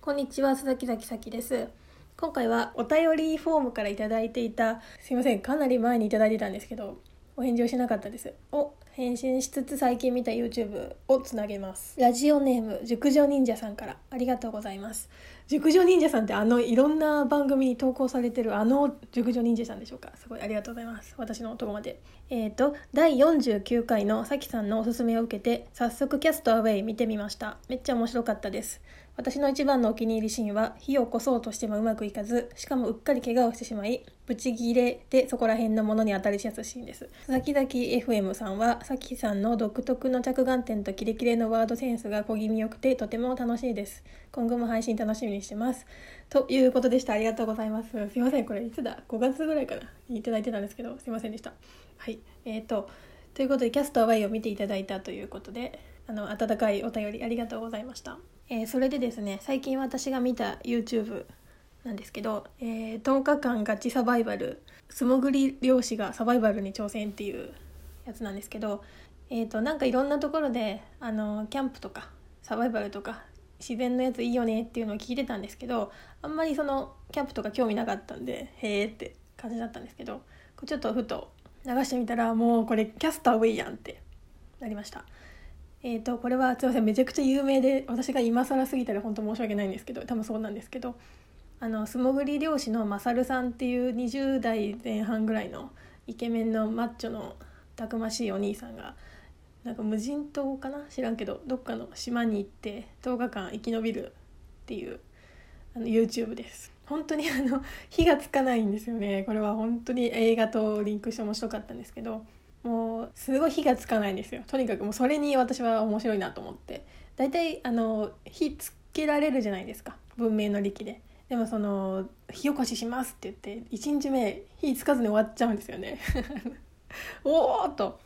こんにちは、佐々木崎咲です。今回はお便りフォームからいいていた、すいません、かなり前にいいてたんですけど、お返事をしなかったです。を返信しつつ最近見た YouTube をつなげます。ラジオネーム、熟女忍者さんからありがとうございます。熟女忍者さんってあのいろんな番組に投稿されてるあの熟女忍者さんでしょうか。すごいありがとうございます。私のとこまで。えっ、と第49回のさきさんのおすすめを受けて早速キャストアウェイ見てみました。めっちゃ面白かったです。私の一番のお気に入りシーンは火を起こそうとしてもうまくいかずしかもうっかり怪我をしてしまいブチギレでそこら辺のものに当たりしやすいシーンです。先々 FM さんはさきさんの独特の着眼点とキレキレのワードセンスが小気味よくてとても楽しいです。今後も配信楽しみにします。ということでした。ありがとうございます。すいません。これいつだ？5月ぐらいかな。にいただいてたんですけど。すいませんでした。はい。えーとということでキャストアワイを見ていただいたということであの温かいお便りありがとうございました、えーそれでですね最近私が見た YouTube なんですけど、えー10日間ガチサバイバル素潜り漁師がサバイバルに挑戦っていうやつなんですけど、えー、となんかいろんなところであのキャンプとかサバイバルとか自然のやついいよねっていうのを聞いてたんですけどあんまりそのキャンプとか興味なかったんでへーって感じだったんですけどちょっとふと流してみたらもうこれキャスターウェイやんってなりました。えー、とこれはすいませんめちゃくちゃ有名で私が今更すぎたら本当申し訳ないんですけど多分そうなんですけどあの素潜り漁師のマサルさんっていう20代前半ぐらいのイケメンのマッチョのたくましいお兄さんがなんか無人島かな？知らんけどどっかの島に行って10日間生き延びるっていうあの YouTube です。本当にあの火がつかないんですよね。これは本当に映画とリンクして面白かったんですけどもうすごい火がつかないんですよ。とにかくもうそれに私は面白いなと思って。大体あの火つけられるじゃないですか。文明の利器で。でもその火起こししますって言って1日目火つかずに終わっちゃうんですよね。おおっと。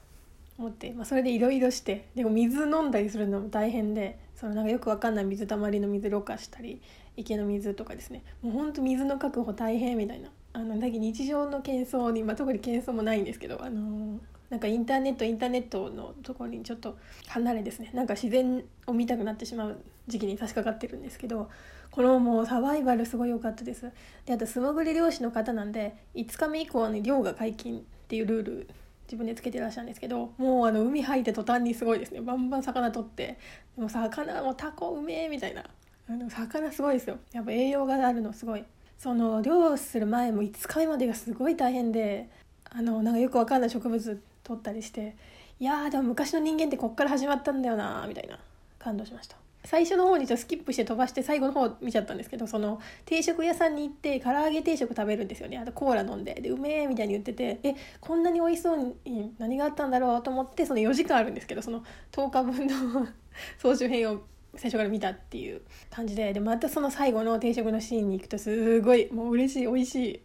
思って、まあ、それでいろいろしてでも水飲んだりするのも大変でそのなんかよくわかんない水たまりの水ろ過したり池の水とかですね。もうほんと水の確保大変みたいな。あのだけ日常の喧騒に、まあ、特に喧騒もないんですけどあのーなんかインターネットインターネットのところにちょっと離れですね。なんか自然を見たくなってしまう時期に差し掛かってるんですけどこのもうサバイバルすごい良かったです。であと素潜り漁師の方なんで5日目以降に漁が解禁っていうルール自分でつけてらっしゃるんですけどもうあの海入って途端にすごいですね。バンバン魚取ってでも魚もタコうめえみたいな。あの魚すごいですよ。やっぱ栄養があるのすごい。その漁する前も5日目までがすごい大変であのなんかよくわかんない植物取ったりしていやーでも昔の人間ってこっから始まったんだよなみたいな感動しました。最初の方にちょっとスキップして飛ばして最後の方見ちゃったんですけどその定食屋さんに行って唐揚げ定食食べるんですよね。あとコーラ飲んで。でうめえみたいに言っててえこんなに美味しそうに何があったんだろうと思ってその4時間あるんですけどその10日分の 総集編を最初から見たっていう感じで。でまたその最後の定食のシーンに行くとすごいもう嬉しい美味しい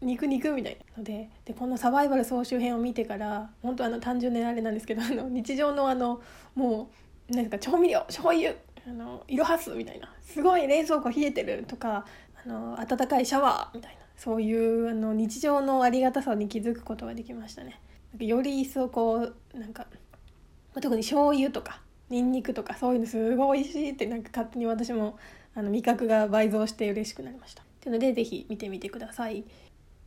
肉肉みたいな。のででこのサバイバル総集編を見てから本当あの単純なあれなんですけどあの日常のあのもうなんか調味料醤油あのイロハスみたいなすごい冷蔵庫冷えてるとかあの温かいシャワーみたいなそういうあの日常のありがたさに気づくことができましたね。より一層こうなんかまあ特に醤油とかニンニクとかそういうのすごい美味しいってなんか勝手に私もあの味覚が倍増して嬉しくなりました。っていうのでぜひ見てみてください。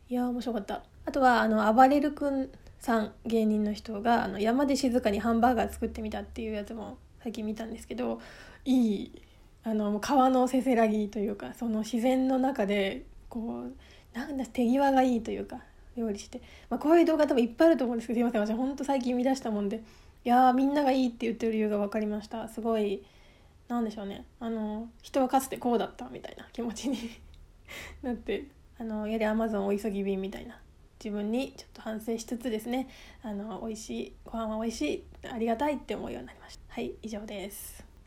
いや面白かった。あとはあの暴れる君さん芸人の人があの山で静かにハンバーガー作ってみたっていうやつも最近見たんですけどいいあの川のせせらぎというかその自然の中でこうなんだ手際がいいというか料理して、まあ、こういう動画多分いっぱいあると思うんですけどすいません私ほんと最近見出したもんで。いやーみんながいいって言ってる理由が分かりました。すごいなんでしょうね。あの人はかつてこうだったみたいな気持ちに なって。あのやはりアマゾンお急ぎ便みたいな。自分にちょっと反省しつつですね。あの美味しいご飯は美味しいありがたいって思うようになりました。はい以上です。